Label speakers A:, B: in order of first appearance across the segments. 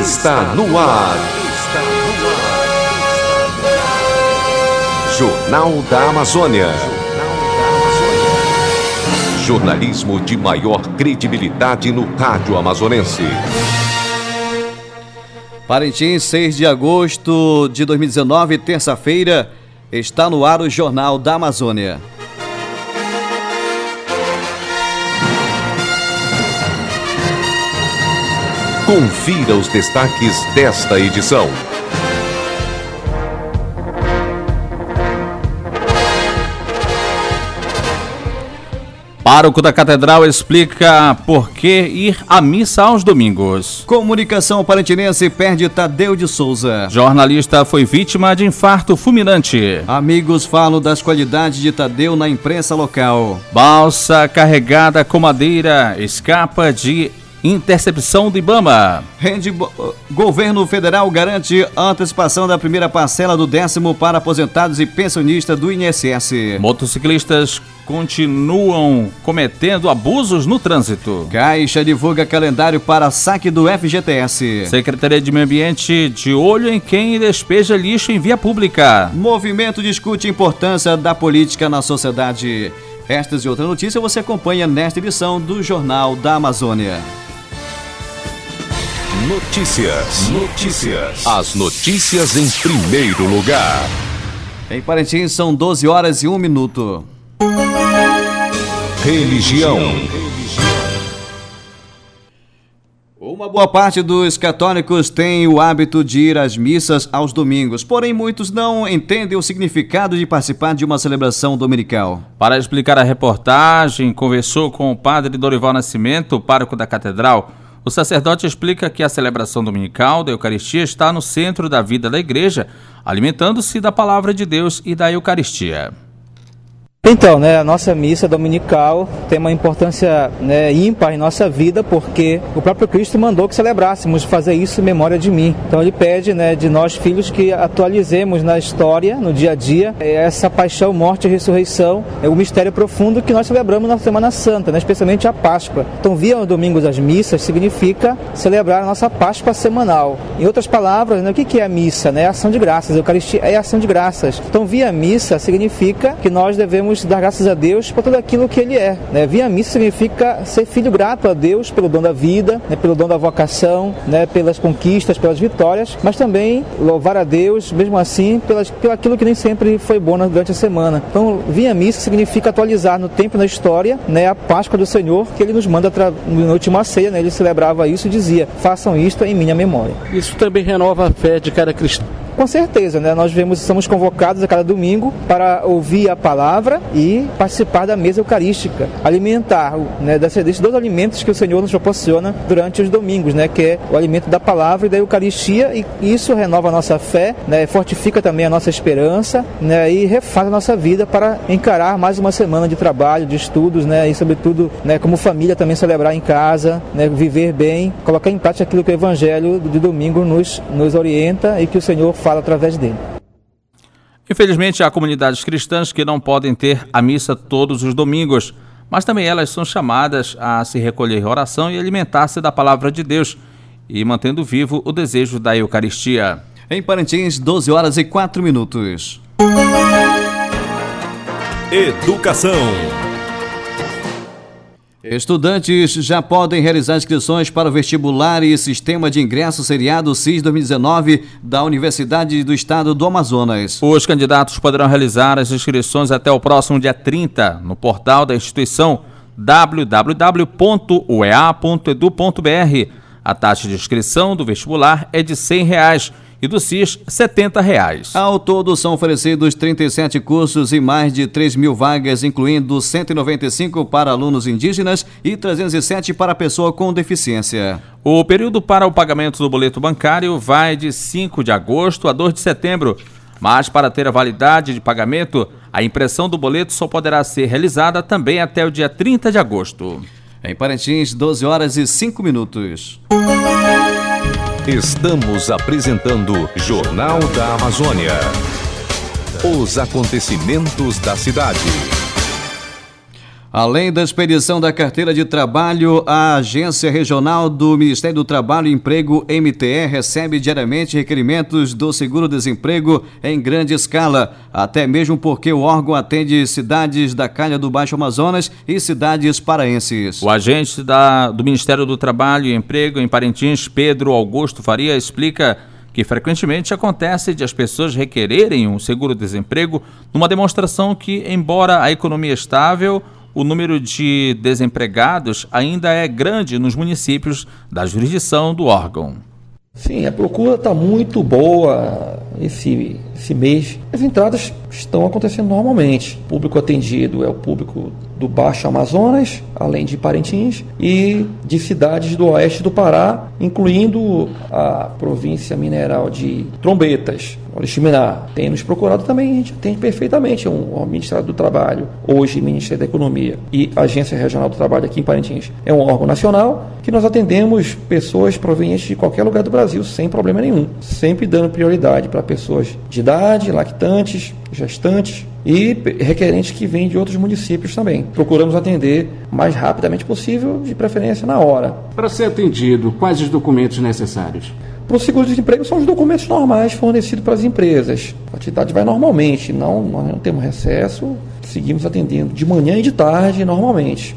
A: está no ar. Jornal da Amazônia. Jornalismo de maior credibilidade no rádio amazonense.
B: Parintins, 6 de agosto de 2019, terça-feira, está no ar o Jornal da Amazônia.
A: Confira os destaques desta edição.
C: Pároco da Catedral explica por que ir à missa aos domingos.
B: Comunicação Parantinense perde Tadeu de Souza.
C: Jornalista foi vítima de infarto fulminante.
B: Amigos falam das qualidades de Tadeu na imprensa local.
C: Balsa carregada com madeira escapa de intercepção do Ibama.
B: Rende... Governo Federal garante antecipação da primeira parcela do décimo para aposentados e pensionistas do INSS.
C: Motociclistas continuam cometendo abusos no trânsito.
B: Caixa divulga calendário para saque do FGTS.
C: Secretaria de Meio Ambiente de olho em quem despeja lixo em via pública.
B: Movimento discute a importância da política na sociedade. Estas e outras notícias você acompanha nesta edição do Jornal da Amazônia.
A: Notícias. Notícias. As notícias em primeiro lugar.
B: Em Parintins são 12 horas e 1 minuto.
A: Religião.
B: Uma boa parte dos católicos tem o hábito de ir às missas aos domingos, porém muitos não entendem o significado de participar de uma celebração dominical.
C: Para explicar a reportagem, conversou com o padre Dorival Nascimento, pároco da catedral. O sacerdote explica que a celebração dominical da Eucaristia está no centro da vida da igreja, alimentando-se da palavra de Deus e da Eucaristia.
D: Então, né, a nossa missa dominical tem uma importância né, ímpar em nossa vida, porque o próprio Cristo mandou que celebrássemos fazer isso em memória de mim. Então ele pede né, de nós filhos que atualizemos na história, no dia a dia, essa paixão, morte e ressurreição, é o mistério profundo que nós celebramos na Semana Santa, né, especialmente a Páscoa. Então, via os domingos as missas significa celebrar a nossa Páscoa semanal. Em outras palavras, né, o que é a missa? Né? É ação de graças. A Eucaristia é ação de graças. Então, via missa significa que nós devemos devemos dar graças a Deus por tudo aquilo que Ele é. Né? Vir à missa significa ser filho grato a Deus pelo dom da vida, né? pelo dom da vocação, né? pelas conquistas, pelas vitórias, mas também louvar a Deus, mesmo assim, pelas, pelo aquilo que nem sempre foi bom durante a semana. Então, vir à missa significa atualizar no tempo e na história né? a Páscoa do Senhor, que Ele nos manda na última ceia, né? Ele celebrava isso e dizia: façam isto em minha memória.
E: Isso também renova a fé de cada cristão.
D: Com certeza, né? Nós vemos, somos convocados a cada domingo para ouvir a palavra e participar da mesa eucarística, alimentar, né, desses dois alimentos que o Senhor nos proporciona durante os domingos, né? Que é o alimento da palavra e da Eucaristia e isso renova a nossa fé, né? Fortifica também a nossa esperança, né? E refaz a nossa vida para encarar mais uma semana de trabalho, de estudos, né? E sobretudo, né? Como família também celebrar em casa, né? Viver bem, colocar em prática aquilo que o Evangelho de domingo nos nos orienta e que o Senhor fala através dele.
C: Infelizmente, há comunidades cristãs que não podem ter a missa todos os domingos, mas também elas são chamadas a se recolher em oração e alimentar-se da palavra de Deus e mantendo vivo o desejo da Eucaristia.
B: Em Parintins, 12 horas e 4 minutos.
A: Educação.
B: Estudantes já podem realizar inscrições para o vestibular e sistema de ingresso seriado CIS 2019 da Universidade do Estado do Amazonas.
C: Os candidatos poderão realizar as inscrições até o próximo dia 30 no portal da instituição www.uea.edu.br. A taxa de inscrição do vestibular é de 100 reais e do CIS 70 reais.
B: Ao todo são oferecidos 37 cursos e mais de 3 mil vagas, incluindo 195 para alunos indígenas e 307 para pessoa com deficiência.
C: O período para o pagamento do boleto bancário vai de 5 de agosto a 2 de setembro. Mas para ter a validade de pagamento, a impressão do boleto só poderá ser realizada também até o dia 30 de agosto.
B: Em Parintins, 12 horas e 5 minutos.
A: Estamos apresentando Jornal da Amazônia. Os acontecimentos da cidade.
B: Além da expedição da carteira de trabalho, a Agência Regional do Ministério do Trabalho e Emprego, MTE, recebe diariamente requerimentos do seguro-desemprego em grande escala, até mesmo porque o órgão atende cidades da Calha do Baixo Amazonas e cidades paraenses.
C: O agente da, do Ministério do Trabalho e Emprego em Parintins, Pedro Augusto Faria, explica que frequentemente acontece de as pessoas requererem um seguro-desemprego numa demonstração que, embora a economia estável, o número de desempregados ainda é grande nos municípios da jurisdição do órgão.
F: Sim, a procura está muito boa esse, esse mês. As entradas estão acontecendo normalmente. O público atendido é o público do Baixo Amazonas, além de Parintins, e de cidades do oeste do Pará, incluindo a província mineral de Trombetas, Oriximiná. Tem nos procurado também, a gente atende perfeitamente. Um, o Ministério do Trabalho, hoje Ministério da Economia e Agência Regional do Trabalho aqui em Parintins, é um órgão nacional que nós atendemos pessoas provenientes de qualquer lugar do Brasil sem problema nenhum, sempre dando prioridade para pessoas de idade, lactantes, gestantes e requerentes que vêm de outros municípios também. Procuramos atender o mais rapidamente possível, de preferência na hora.
G: Para ser atendido, quais os documentos necessários?
F: Para o seguro-desemprego são os documentos normais fornecidos para as empresas. A atividade vai normalmente, não, nós não temos recesso, seguimos atendendo de manhã e de tarde normalmente.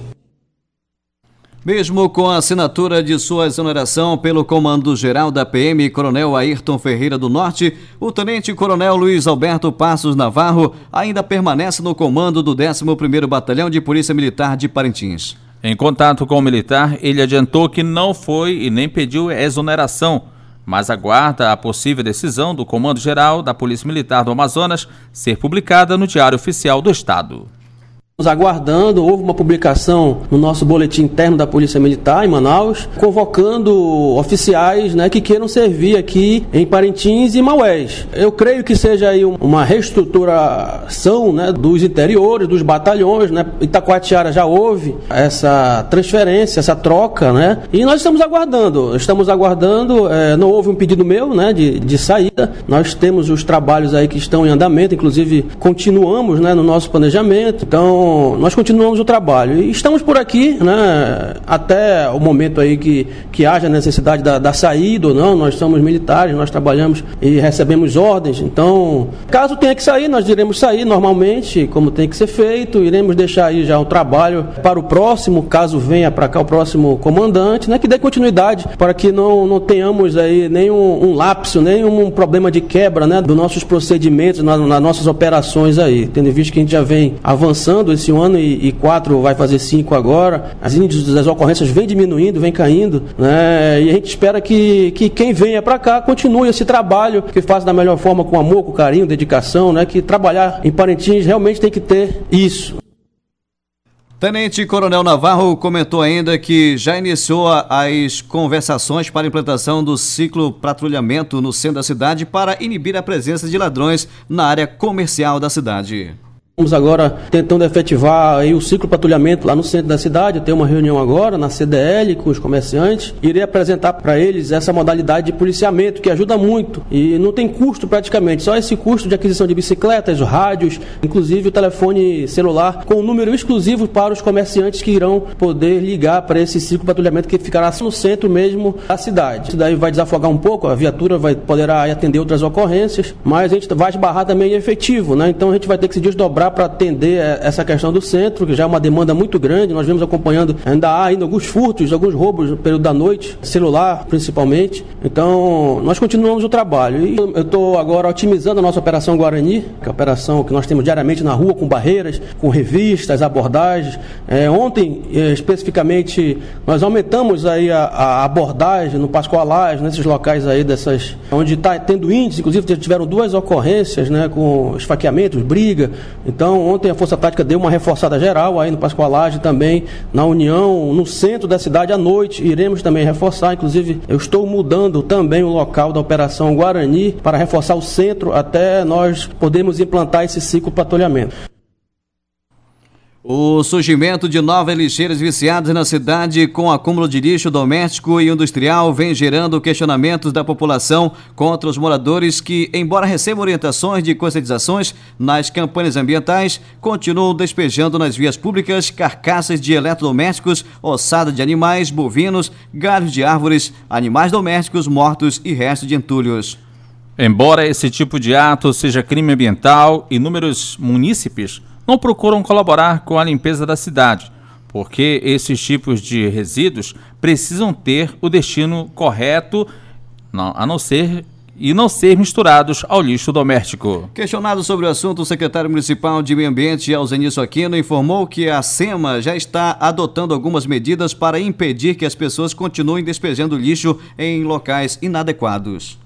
B: Mesmo com a assinatura de sua exoneração pelo Comando-Geral da PM, Coronel Ayrton Ferreira do Norte, o Tenente-Coronel Luiz Alberto Passos Navarro ainda permanece no comando do 11º Batalhão de Polícia Militar de Parintins.
C: Em contato com o militar, ele adiantou que não foi e nem pediu exoneração, mas aguarda a possível decisão do Comando-Geral da Polícia Militar do Amazonas ser publicada no Diário Oficial do Estado.
E: Estamos aguardando, houve uma publicação no nosso boletim interno da Polícia Militar em Manaus, convocando oficiais né, que queiram servir aqui em Parintins e Maués. Eu creio que seja aí uma reestruturação né, dos interiores, dos batalhões. Né? Itacoatiara já houve essa transferência, essa troca, né? E nós estamos aguardando, estamos aguardando, é, não houve um pedido meu né, de, de saída. Nós temos os trabalhos aí que estão em andamento, inclusive continuamos né, no nosso planejamento. Então, nós continuamos o trabalho. E estamos por aqui, né, até o momento aí que, que haja necessidade da, da saída ou não, nós somos militares, nós trabalhamos e recebemos ordens. Então, caso tenha que sair, nós iremos sair normalmente, como tem que ser feito, iremos deixar aí já o trabalho para o próximo, caso venha para cá o próximo comandante, né, que dê continuidade para que não, não tenhamos aí nenhum um lapso, nenhum problema de quebra né, dos nossos procedimentos, nas, nas nossas operações aí, tendo visto que a gente já vem avançando esse ano e, e quatro vai fazer cinco agora. As índices das ocorrências vem diminuindo, vem caindo, né? E a gente espera que, que quem venha para cá continue esse trabalho, que faça da melhor forma, com amor, com carinho, dedicação, né? Que trabalhar em Parintins realmente tem que ter isso.
B: Tenente Coronel Navarro comentou ainda que já iniciou as conversações para a implantação do ciclo patrulhamento no centro da cidade para inibir a presença de ladrões na área comercial da cidade.
E: Estamos agora tentando efetivar aí o ciclo patrulhamento lá no centro da cidade. Eu tenho uma reunião agora na CDL com os comerciantes. Irei apresentar para eles essa modalidade de policiamento que ajuda muito e não tem custo praticamente, só esse custo de aquisição de bicicletas, rádios, inclusive o telefone celular com um número exclusivo para os comerciantes que irão poder ligar para esse ciclo patrulhamento que ficará no centro mesmo da cidade. Isso daí vai desafogar um pouco, a viatura vai poderá atender outras ocorrências, mas a gente vai esbarrar também em efetivo, né? Então a gente vai ter que se desdobrar para atender essa questão do centro, que já é uma demanda muito grande. Nós vemos acompanhando, ainda há ainda alguns furtos, alguns roubos no período da noite, celular principalmente. Então, nós continuamos o trabalho. E eu estou agora otimizando a nossa Operação Guarani, que é a operação que nós temos diariamente na rua, com barreiras, com revistas, abordagens. É, ontem, é, especificamente, nós aumentamos aí a, a abordagem no Pascoalagem, nesses locais aí dessas, onde está tendo índice, inclusive tiveram duas ocorrências, né, com esfaqueamentos, briga. Então, ontem a Força Tática deu uma reforçada geral aí no Pascoalagem também, na União, no centro da cidade à noite. Iremos também reforçar, inclusive eu estou mudando também o local da Operação Guarani para reforçar o centro até nós podermos implantar esse ciclo patrulhamento.
B: O surgimento de novas lixeiras viciadas na cidade com acúmulo de lixo doméstico e industrial vem gerando questionamentos da população contra os moradores que, embora recebam orientações de conscientizações nas campanhas ambientais, continuam despejando nas vias públicas carcaças de eletrodomésticos, ossada de animais, bovinos, galhos de árvores, animais domésticos mortos e restos de entulhos.
C: Embora esse tipo de ato seja crime ambiental, inúmeros munícipes não procuram colaborar com a limpeza da cidade, porque esses tipos de resíduos precisam ter o destino correto, a não ser e não ser misturados ao lixo doméstico.
B: Questionado sobre o assunto, o secretário municipal de Meio Ambiente, Alzenício Aquino, informou que a SEMA já está adotando algumas medidas para impedir que as pessoas continuem despejando lixo em locais inadequados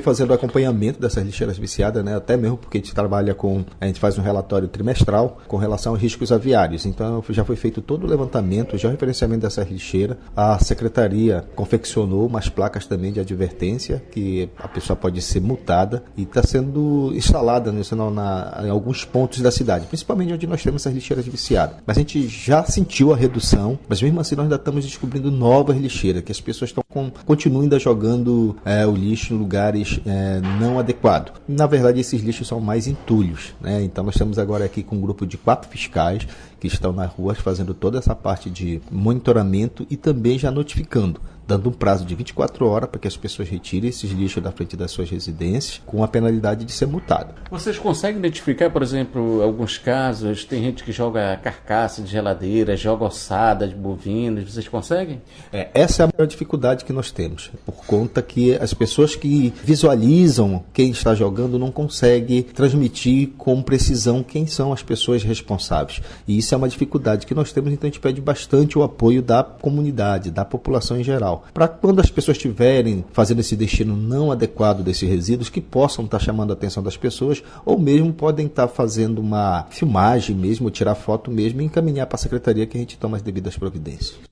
H: fazendo acompanhamento dessas lixeiras viciadas, né? até mesmo porque a gente trabalha com, a gente faz um relatório trimestral com relação aos riscos aviários. Então já foi feito todo o levantamento, já o referenciamento dessas lixeiras. A secretaria confeccionou umas placas também de advertência que a pessoa pode ser multada e está sendo instalada né, na, em alguns pontos da cidade, principalmente onde nós temos essas lixeiras viciadas. Mas a gente já sentiu a redução, mas mesmo assim nós ainda estamos descobrindo novas lixeiras, que as pessoas estão continuam ainda jogando é, o lixo em lugares lugares é, não adequados. Na verdade, esses lixos são mais entulhos. Né? Então, nós estamos agora aqui com um grupo de quatro fiscais que estão nas ruas fazendo toda essa parte de monitoramento e também já notificando dando um prazo de 24 horas para que as pessoas retirem esses lixos da frente das suas residências, com a penalidade de ser multado.
G: Vocês conseguem identificar, por exemplo, alguns casos, tem gente que joga carcaça de geladeira, joga ossada de bovinos, vocês conseguem?
H: É, essa é a maior dificuldade que nós temos, por conta que as pessoas que visualizam quem está jogando não conseguem transmitir com precisão quem são as pessoas responsáveis. E isso é uma dificuldade que nós temos, então a gente pede bastante o apoio da comunidade, da população em geral para quando as pessoas estiverem fazendo esse destino não adequado desses resíduos, que possam estar tá chamando a atenção das pessoas, ou mesmo podem estar tá fazendo uma filmagem mesmo, tirar foto mesmo e encaminhar para a secretaria que a gente toma as devidas providências.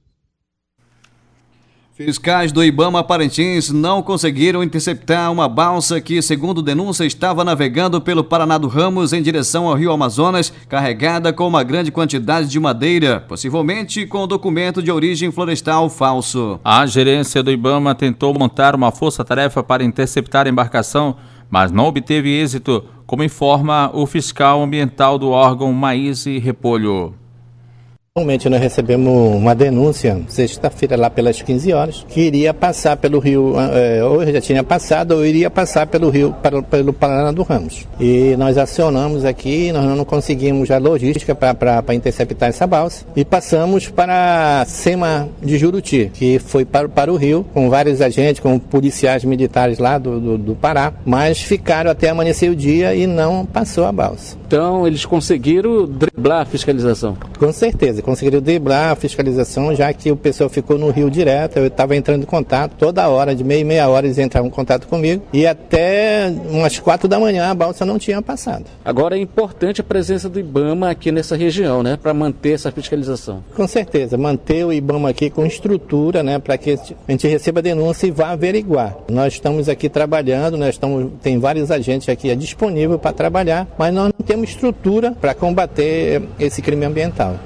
B: Fiscais do Ibama Parintins não conseguiram interceptar uma balsa que, segundo denúncia, estava navegando pelo Paraná do Ramos em direção ao Rio Amazonas, carregada com uma grande quantidade de madeira, possivelmente com documento de origem florestal falso.
C: A gerência do Ibama tentou montar uma força-tarefa para interceptar a embarcação, mas não obteve êxito, como informa o fiscal ambiental do órgão Maíz e Repolho.
I: Normalmente nós recebemos uma denúncia sexta-feira lá pelas 15 horas que iria passar pelo rio, é, ou já tinha passado ou iria passar pelo rio para, pelo Paraná do Ramos. E nós acionamos aqui, nós não conseguimos a logística para interceptar essa balsa e passamos para a SEMA de Juruti, que foi para, para o rio com vários agentes, com policiais militares lá do, do, do Pará, mas ficaram até amanhecer o dia e não passou a balsa.
G: Então eles conseguiram driblar a fiscalização?
I: Com certeza conseguiram driblar a fiscalização, já que o pessoal ficou no Rio direto. Eu estava entrando em contato toda hora, de meia e meia hora eles entravam em contato comigo. E até umas quatro da manhã a balsa não tinha passado.
G: Agora é importante a presença do IBAMA aqui nessa região, né? Para manter essa fiscalização.
I: Com certeza, manter o IBAMA aqui com estrutura, né? Para que a gente receba denúncia e vá averiguar. Nós estamos aqui trabalhando, nós estamos, tem vários agentes aqui disponíveis para trabalhar, mas nós não temos estrutura para combater esse crime ambiental.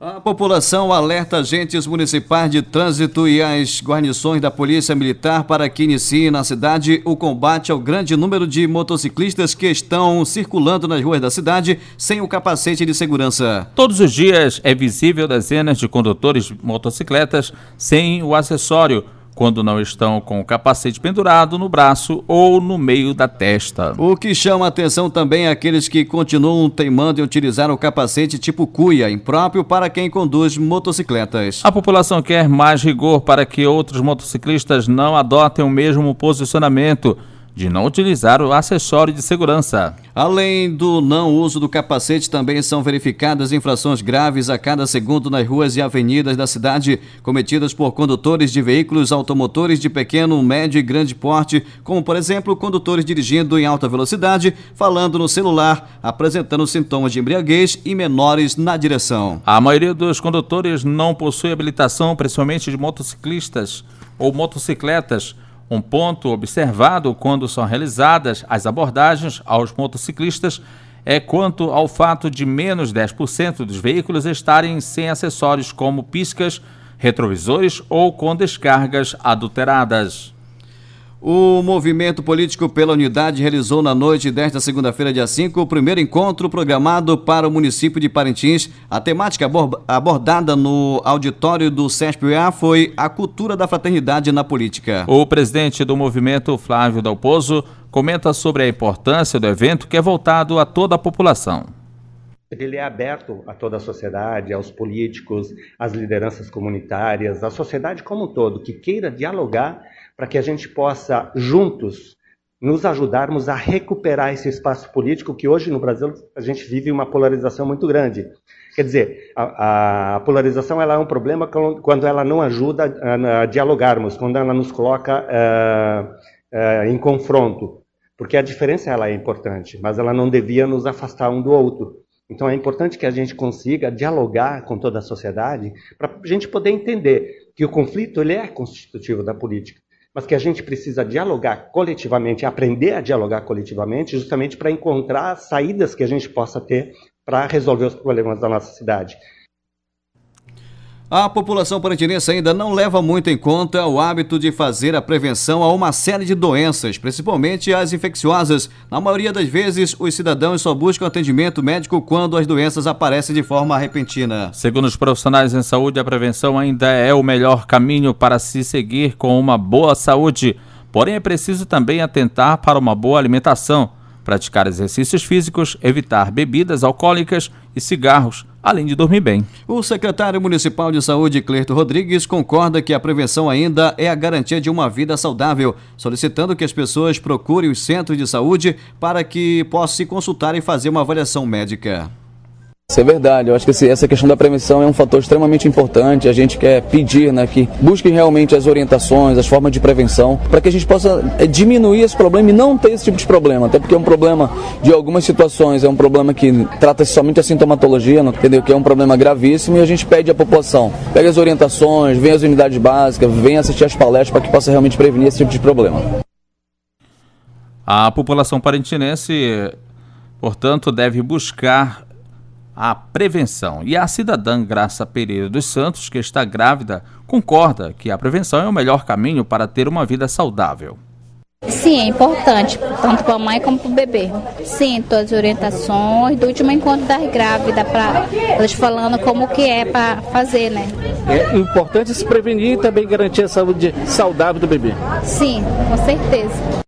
B: A população alerta agentes municipais de trânsito e as guarnições da Polícia Militar para que iniciem na cidade o combate ao grande número de motociclistas que estão circulando nas ruas da cidade sem o capacete de segurança.
C: Todos os dias é visível dezenas de condutores de motocicletas sem o acessório quando não estão com o capacete pendurado no braço ou no meio da testa.
B: O que chama a atenção também é aqueles que continuam teimando em utilizar o capacete tipo cuia, impróprio para quem conduz motocicletas.
C: A população quer mais rigor para que outros motociclistas não adotem o mesmo posicionamento de não utilizar o acessório de segurança.
B: Além do não uso do capacete, também são verificadas infrações graves a cada segundo nas ruas e avenidas da cidade, cometidas por condutores de veículos automotores de pequeno, médio e grande porte, como por exemplo condutores dirigindo em alta velocidade, falando no celular, apresentando sintomas de embriaguez e menores na direção.
C: A maioria dos condutores não possui habilitação, principalmente de motociclistas ou motocicletas um ponto observado quando são realizadas as abordagens aos motociclistas é quanto ao fato de menos 10% dos veículos estarem sem acessórios como piscas, retrovisores ou com descargas adulteradas.
B: O Movimento Político pela Unidade realizou na noite desta segunda-feira, dia 5, o primeiro encontro programado para o município de Parintins. A temática abordada no auditório do CESP-A foi a cultura da fraternidade na política.
C: O presidente do movimento, Flávio Dalpozo, comenta sobre a importância do evento que é voltado a toda a população.
J: Ele é aberto a toda a sociedade, aos políticos, às lideranças comunitárias, à sociedade como um todo, que queira dialogar para que a gente possa, juntos, nos ajudarmos a recuperar esse espaço político que hoje no Brasil a gente vive uma polarização muito grande. Quer dizer, a, a polarização ela é um problema quando ela não ajuda a, a dialogarmos, quando ela nos coloca uh, uh, em confronto, porque a diferença ela é importante, mas ela não devia nos afastar um do outro. Então é importante que a gente consiga dialogar com toda a sociedade para a gente poder entender que o conflito ele é constitutivo da política mas que a gente precisa dialogar coletivamente, aprender a dialogar coletivamente, justamente para encontrar saídas que a gente possa ter para resolver os problemas da nossa cidade.
B: A população parantinense ainda não leva muito em conta o hábito de fazer a prevenção a uma série de doenças, principalmente as infecciosas. Na maioria das vezes, os cidadãos só buscam atendimento médico quando as doenças aparecem de forma repentina.
C: Segundo os profissionais em saúde, a prevenção ainda é o melhor caminho para se seguir com uma boa saúde. Porém, é preciso também atentar para uma boa alimentação, praticar exercícios físicos, evitar bebidas alcoólicas e cigarros além de dormir bem.
B: O secretário municipal de saúde, Clerto Rodrigues, concorda que a prevenção ainda é a garantia de uma vida saudável, solicitando que as pessoas procurem os centros de saúde para que possam se consultar e fazer uma avaliação médica.
K: Isso é verdade, eu acho que essa questão da prevenção é um fator extremamente importante. A gente quer pedir né, que busquem realmente as orientações, as formas de prevenção, para que a gente possa é, diminuir esse problema e não ter esse tipo de problema. Até porque é um problema de algumas situações, é um problema que trata somente a sintomatologia, entendeu? Que é um problema gravíssimo e a gente pede à população, pegue as orientações, venha às unidades básicas, venha assistir às palestras para que possa realmente prevenir esse tipo de problema.
C: A população parentinense, portanto, deve buscar a prevenção. E a cidadã Graça Pereira dos Santos, que está grávida, concorda que a prevenção é o melhor caminho para ter uma vida saudável.
L: Sim, é importante, tanto para a mãe como para o bebê. Sim, todas as orientações do último encontro das grávidas, para elas falando como que é para fazer, né?
M: É importante se prevenir e também garantir a saúde saudável do bebê.
L: Sim, com certeza.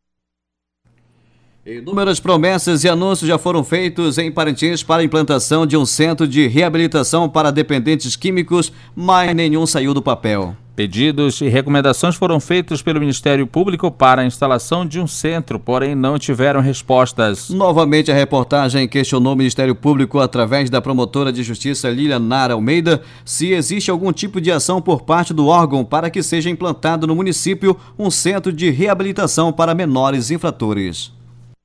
B: Inúmeras promessas e anúncios já foram feitos em Parintins para a implantação de um centro de reabilitação para dependentes químicos, mas nenhum saiu do papel.
C: Pedidos e recomendações foram feitos pelo Ministério Público para a instalação de um centro, porém não tiveram respostas.
B: Novamente, a reportagem questionou o Ministério Público, através da promotora de justiça Lilian Nara Almeida, se existe algum tipo de ação por parte do órgão para que seja implantado no município um centro de reabilitação para menores infratores.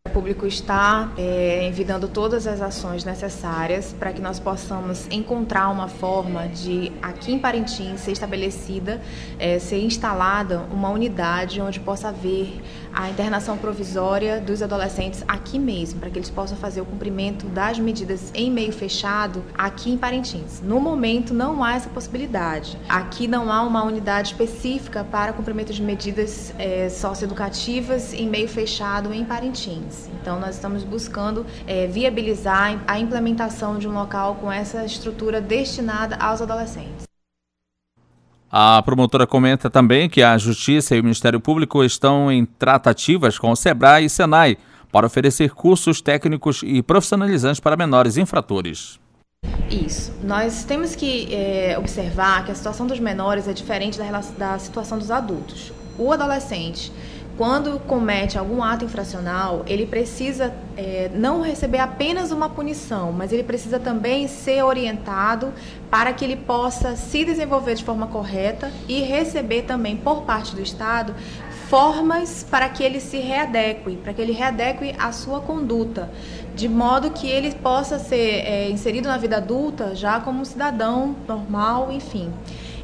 N: O público está é, envidando todas as ações necessárias para que nós possamos encontrar uma forma de, aqui em Parintins, ser estabelecida, é, ser instalada uma unidade onde possa haver a internação provisória dos adolescentes aqui mesmo, para que eles possam fazer o cumprimento das medidas em meio fechado aqui em Parintins. No momento, não há essa possibilidade. Aqui não há uma unidade específica para cumprimento de medidas é, socioeducativas em meio fechado em Parintins. Então, nós estamos buscando é, viabilizar a implementação de um local com essa estrutura destinada aos adolescentes.
C: A promotora comenta também que a Justiça e o Ministério Público estão em tratativas com o SEBRAE e SENAI para oferecer cursos técnicos e profissionalizantes para menores infratores.
N: Isso. Nós temos que é, observar que a situação dos menores é diferente da, da situação dos adultos. O adolescente quando comete algum ato infracional, ele precisa é, não receber apenas uma punição, mas ele precisa também ser orientado para que ele possa se desenvolver de forma correta e receber também por parte do Estado formas para que ele se readeque, para que ele readeque a sua conduta, de modo que ele possa ser é, inserido na vida adulta já como um cidadão normal, enfim.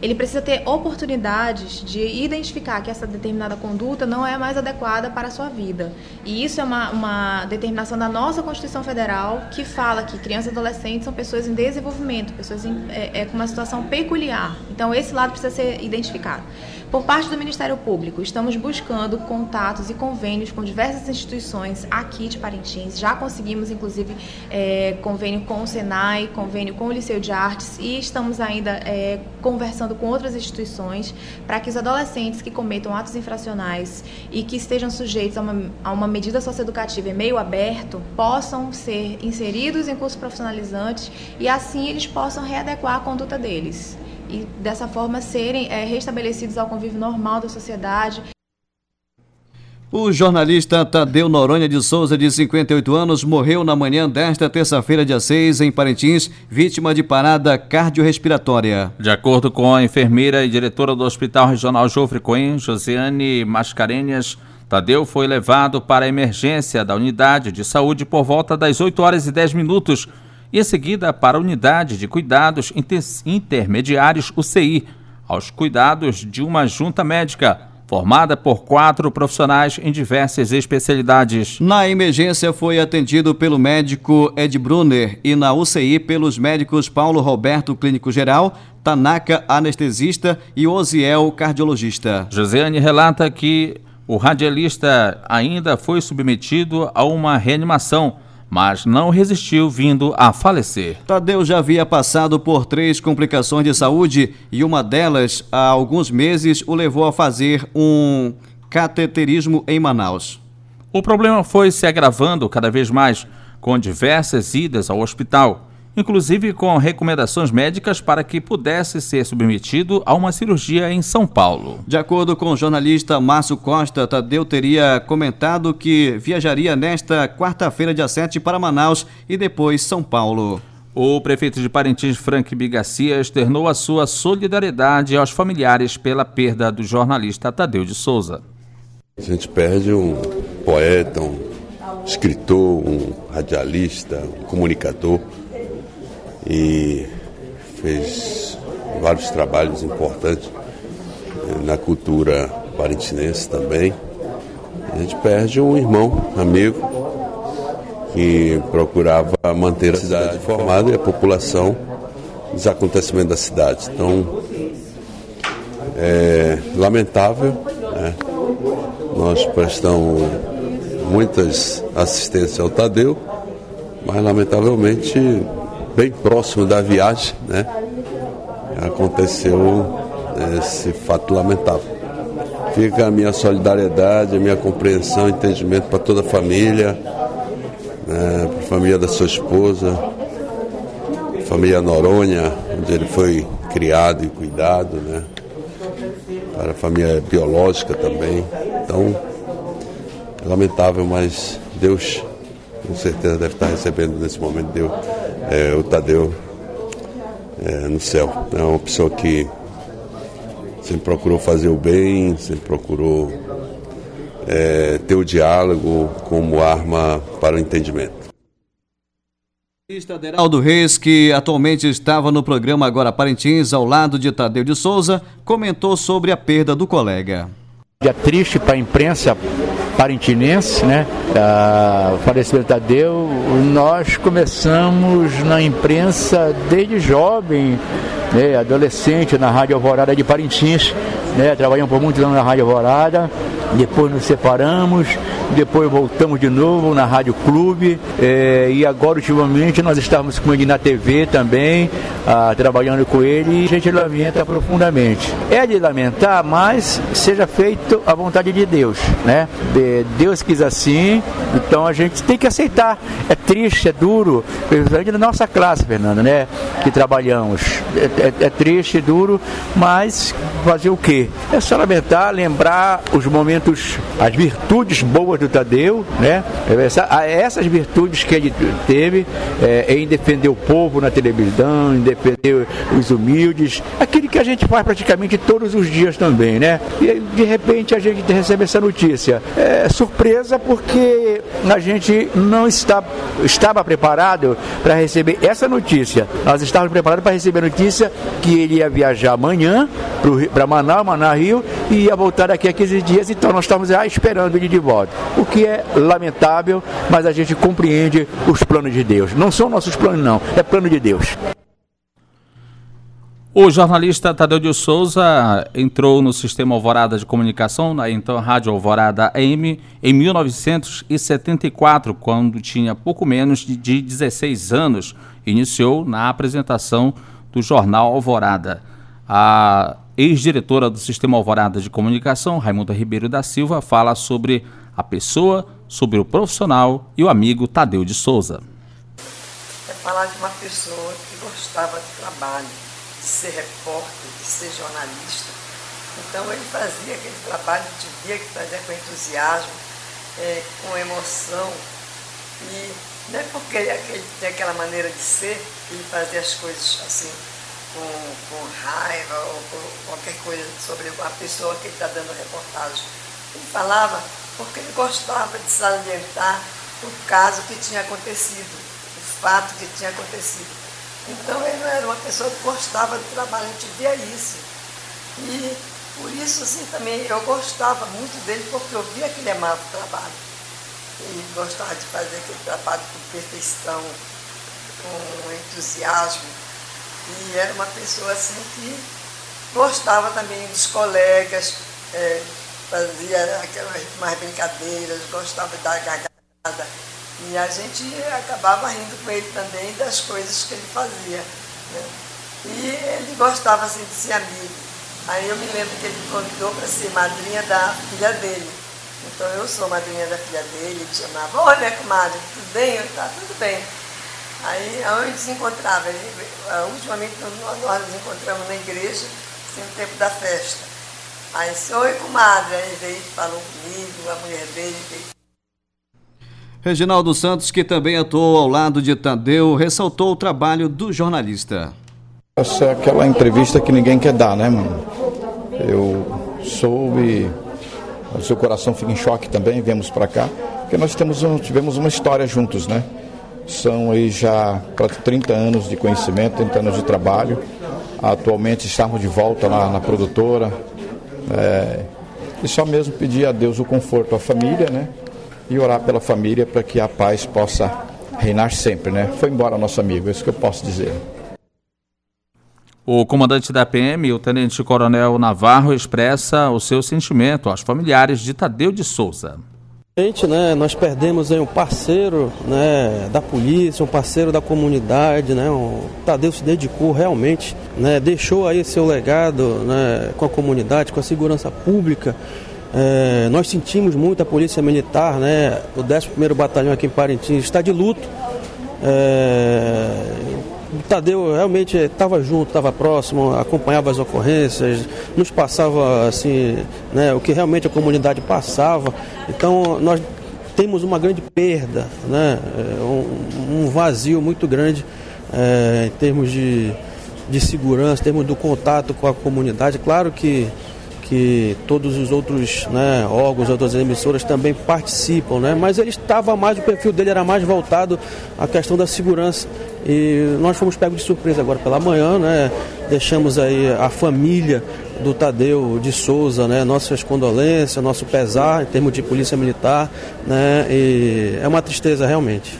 N: Ele precisa ter oportunidades de identificar que essa determinada conduta não é mais adequada para a sua vida. E isso é uma, uma determinação da nossa Constituição Federal que fala que crianças e adolescentes são pessoas em desenvolvimento, pessoas em, é, é, com uma situação peculiar. Então, esse lado precisa ser identificado. Por parte do Ministério Público, estamos buscando contatos e convênios com diversas instituições aqui de Parintins. Já conseguimos, inclusive, é, convênio com o Senai, convênio com o Liceu de Artes e estamos ainda é, conversando com outras instituições para que os adolescentes que cometam atos infracionais e que estejam sujeitos a uma, a uma medida socioeducativa em meio aberto possam ser inseridos em cursos profissionalizantes e assim eles possam readequar a conduta deles e dessa forma serem é, restabelecidos ao convívio normal da sociedade.
B: O jornalista Tadeu Noronha de Souza, de 58 anos, morreu na manhã desta terça-feira, dia 6, em Parintins, vítima de parada cardiorrespiratória.
C: De acordo com a enfermeira e diretora do Hospital Regional Jofre Coen, Josiane Mascarenhas, Tadeu foi levado para a emergência da unidade de saúde por volta das 8 horas e 10 minutos e em seguida para a Unidade de Cuidados Intermediários UCI, aos cuidados de uma junta médica formada por quatro profissionais em diversas especialidades.
B: Na emergência foi atendido pelo médico Ed Brunner e na UCI pelos médicos Paulo Roberto, clínico geral, Tanaka, anestesista e Osiel, cardiologista.
C: Josiane relata que o radialista ainda foi submetido a uma reanimação mas não resistiu, vindo a falecer.
B: Tadeu já havia passado por três complicações de saúde e uma delas, há alguns meses, o levou a fazer um cateterismo em Manaus.
C: O problema foi se agravando cada vez mais, com diversas idas ao hospital inclusive com recomendações médicas para que pudesse ser submetido a uma cirurgia em São Paulo.
B: De acordo com o jornalista Márcio Costa, Tadeu teria comentado que viajaria nesta quarta-feira, dia 7, para Manaus e depois São Paulo.
C: O prefeito de Parintins, Frank Bigacia, externou a sua solidariedade aos familiares pela perda do jornalista Tadeu de Souza.
O: A gente perde um poeta, um escritor, um radialista, um comunicador e fez vários trabalhos importantes eh, na cultura parintinense também. A gente perde um irmão, amigo, que procurava manter a cidade informada e a população dos acontecimentos da cidade. Então, é lamentável, né? nós prestamos muitas assistências ao Tadeu, mas lamentavelmente bem próximo da viagem, né? Aconteceu esse fato lamentável. Fica a minha solidariedade, a minha compreensão, entendimento para toda a família, né, para a família da sua esposa, família Noronha, onde ele foi criado e cuidado, né? Para a família biológica também. Então, lamentável, mas Deus com certeza deve estar recebendo nesse momento Deus é, o Tadeu é, no céu. É uma pessoa que sempre procurou fazer o bem, sempre procurou é, ter o diálogo como arma para o entendimento.
B: O Aderaldo Reis, que atualmente estava no programa Agora Parintins, ao lado de Tadeu de Souza, comentou sobre a perda do colega.
P: Dia triste para a imprensa parintinense, né? O falecimento Tadeu. Nós começamos na imprensa desde jovem, né? adolescente, na Rádio Alvorada de Parintins, né? Trabalhamos por muitos anos na Rádio Alvorada depois nos separamos, depois voltamos de novo na Rádio Clube é, e agora ultimamente nós estamos com ele na TV também, ah, trabalhando com ele e a gente lamenta profundamente. É de lamentar, mas seja feito a vontade de Deus, né? De, Deus quis assim, então a gente tem que aceitar. É triste, é duro, principalmente na nossa classe, Fernando, né? Que trabalhamos. É, é, é triste, duro, mas fazer o quê? É só lamentar, lembrar os momentos as virtudes boas do Tadeu, né? Essa, essas virtudes que ele teve é, em defender o povo na televisão, em defender os humildes, aquilo que a gente faz praticamente todos os dias também, né? E de repente a gente recebe essa notícia. É surpresa porque a gente não está, estava preparado para receber essa notícia. Nós estávamos preparados para receber a notícia que ele ia viajar amanhã para Manaus, Manaus Rio, e ia voltar daqui a 15 dias, então nós estamos já esperando ele de volta. O que é lamentável, mas a gente compreende os planos de Deus. Não são nossos planos, não, é plano de Deus.
C: O jornalista Tadeu de Souza entrou no sistema Alvorada de Comunicação, na então Rádio Alvorada AM, em 1974, quando tinha pouco menos de 16 anos. Iniciou na apresentação do jornal Alvorada. A ex-diretora do Sistema Alvorada de Comunicação, Raimunda Ribeiro da Silva, fala sobre a pessoa, sobre o profissional e o amigo Tadeu de Souza.
Q: É falar de uma pessoa que gostava de trabalho de ser repórter, de ser jornalista. Então ele fazia aquele trabalho de via que fazia com entusiasmo, é, com emoção. E não é porque ele tem aquela maneira de ser ele fazia as coisas assim, com, com raiva ou com qualquer coisa sobre a pessoa que está dando reportagem. Ele falava porque ele gostava de salientar o caso que tinha acontecido, o fato que tinha acontecido. Então ele era uma pessoa que gostava do trabalho, a gente via isso. E por isso assim também eu gostava muito dele porque eu via que ele amava o trabalho. Ele gostava de fazer aquele trabalho com perfeição, com entusiasmo. E era uma pessoa assim que gostava também dos colegas, é, fazia aquelas mais brincadeiras, gostava da gargada. E a gente acabava rindo com ele também das coisas que ele fazia. Né? E ele gostava assim, de ser amigo. Aí eu me lembro que ele me convidou para ser madrinha da filha dele. Então eu sou madrinha da filha dele, ele chamava, olha comadre, tudo bem? Eu, tá, tudo bem. Aí aonde se encontrava? Ele, ultimamente nós nos encontramos na igreja, assim, no tempo da festa. Aí disse, oi comadre, aí veio falou comigo, a mulher dele veio
B: Reginaldo Santos, que também atuou ao lado de Tadeu, ressaltou o trabalho do jornalista.
R: Essa é aquela entrevista que ninguém quer dar, né, mano? Eu soube, o seu coração fica em choque também, viemos para cá, porque nós temos um, tivemos uma história juntos, né? São aí já quase 30 anos de conhecimento, 30 anos de trabalho. Atualmente estamos de volta na, na produtora. É, e só mesmo pedir a Deus o conforto à família, né? e orar pela família para que a paz possa reinar sempre, né? Foi embora nosso amigo, é isso que eu posso dizer.
C: O comandante da PM, o Tenente Coronel Navarro, expressa o seu sentimento aos familiares de Tadeu de Souza.
E: Né, nós perdemos aí um parceiro né, da polícia, um parceiro da comunidade, né, o Tadeu se dedicou realmente, né, deixou aí seu legado né, com a comunidade, com a segurança pública, é, nós sentimos muito a Polícia Militar, né? O 11º Batalhão aqui em Parintins está de luto. É, o Tadeu realmente estava junto, estava próximo, acompanhava as ocorrências, nos passava assim, né, o que realmente a comunidade passava. Então nós temos uma grande perda, né, é, um, um vazio muito grande é, em termos de, de segurança, em termos do contato com a comunidade. Claro que que todos os outros né, órgãos, outras emissoras também participam, né? mas ele estava mais, o perfil dele era mais voltado à questão da segurança. E nós fomos pegos de surpresa agora pela manhã, né? deixamos aí a família do Tadeu de Souza, né? nossas condolências, nosso pesar em termos de polícia militar, né? e é uma tristeza realmente.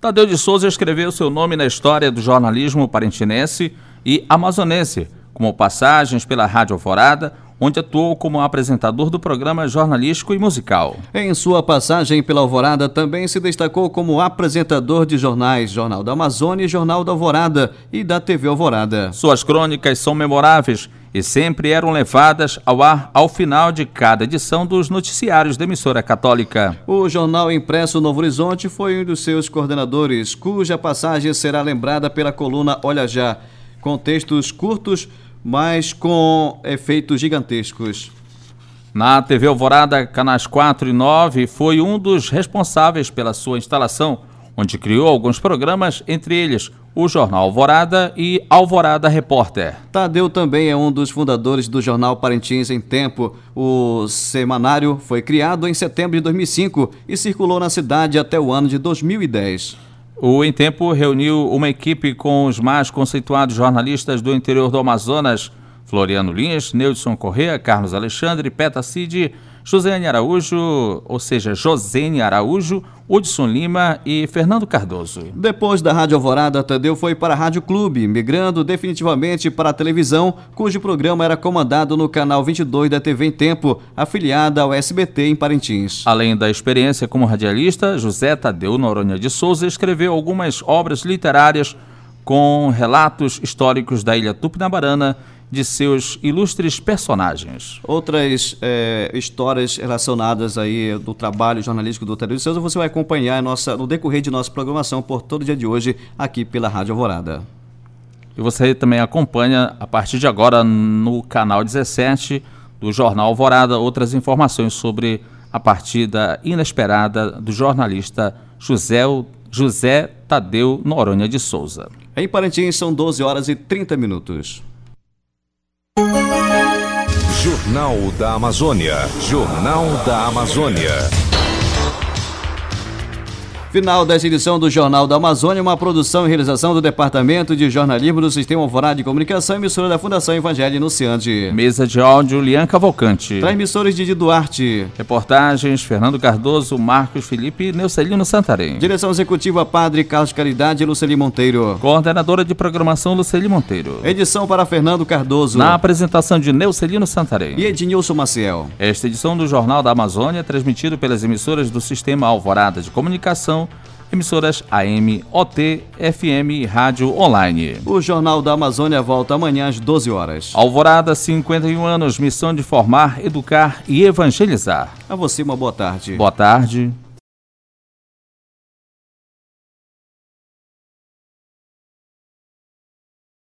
C: Tadeu de Souza escreveu seu nome na história do jornalismo parentinense e amazonense como passagens pela Rádio Alvorada, onde atuou como apresentador do programa jornalístico e musical.
B: Em sua passagem pela Alvorada, também se destacou como apresentador de jornais Jornal da Amazônia e Jornal da Alvorada e da TV Alvorada.
C: Suas crônicas são memoráveis e sempre eram levadas ao ar ao final de cada edição dos noticiários da emissora católica.
B: O jornal impresso Novo Horizonte foi um dos seus coordenadores, cuja passagem será lembrada pela coluna Olha Já, com textos curtos mas com efeitos gigantescos.
C: Na TV Alvorada, canais 4 e 9, foi um dos responsáveis pela sua instalação, onde criou alguns programas, entre eles o Jornal Alvorada e Alvorada Repórter.
B: Tadeu também é um dos fundadores do jornal Parintins em Tempo. O semanário foi criado em setembro de 2005 e circulou na cidade até o ano de 2010.
C: O Em Tempo reuniu uma equipe com os mais conceituados jornalistas do interior do Amazonas, Floriano Lins, Neudson Correa, Carlos Alexandre, Peta Cid, Josiane Araújo, ou seja, Josene Araújo, Hudson Lima e Fernando Cardoso.
B: Depois da Rádio Alvorada, Tadeu foi para a Rádio Clube, migrando definitivamente para a televisão, cujo programa era comandado no canal 22 da TV em Tempo, afiliada ao SBT em Parintins.
C: Além da experiência como radialista, José Tadeu Noronha de Souza escreveu algumas obras literárias com relatos históricos da Ilha Tupinabarana de seus ilustres personagens.
B: Outras é, histórias relacionadas aí do trabalho jornalístico do Tadeu de Souza você vai acompanhar nossa, no decorrer de nossa programação por todo o dia de hoje aqui pela Rádio Alvorada.
C: E você também acompanha a partir de agora no canal 17 do Jornal Alvorada outras informações sobre a partida inesperada do jornalista José, José Tadeu Noronha de Souza.
B: Em Parintins são 12 horas e 30 minutos.
A: Jornal da Amazônia. Jornal da Amazônia.
B: Final desta edição do Jornal da Amazônia, uma produção e realização do Departamento de Jornalismo do Sistema Alvorada de Comunicação, emissora da Fundação Evangelho Anunciante.
C: Mesa de áudio, Lian Cavalcante.
B: Transmissores de Duarte.
C: Reportagens, Fernando Cardoso, Marcos Felipe e Neucelino Santarém.
B: Direção Executiva, Padre Carlos Caridade e Luceli Monteiro.
C: Coordenadora de Programação, Luceli Monteiro.
B: Edição para Fernando Cardoso.
C: Na apresentação de Neucelino Santarém.
B: E Ednilson Maciel.
C: Esta edição do Jornal da Amazônia é transmitida pelas emissoras do Sistema Alvorada de Comunicação, emissoras AM, OT, FM e Rádio Online.
B: O Jornal da Amazônia volta amanhã às 12 horas.
C: Alvorada, 51 anos, missão de formar, educar e evangelizar.
B: A você uma boa tarde.
C: Boa tarde.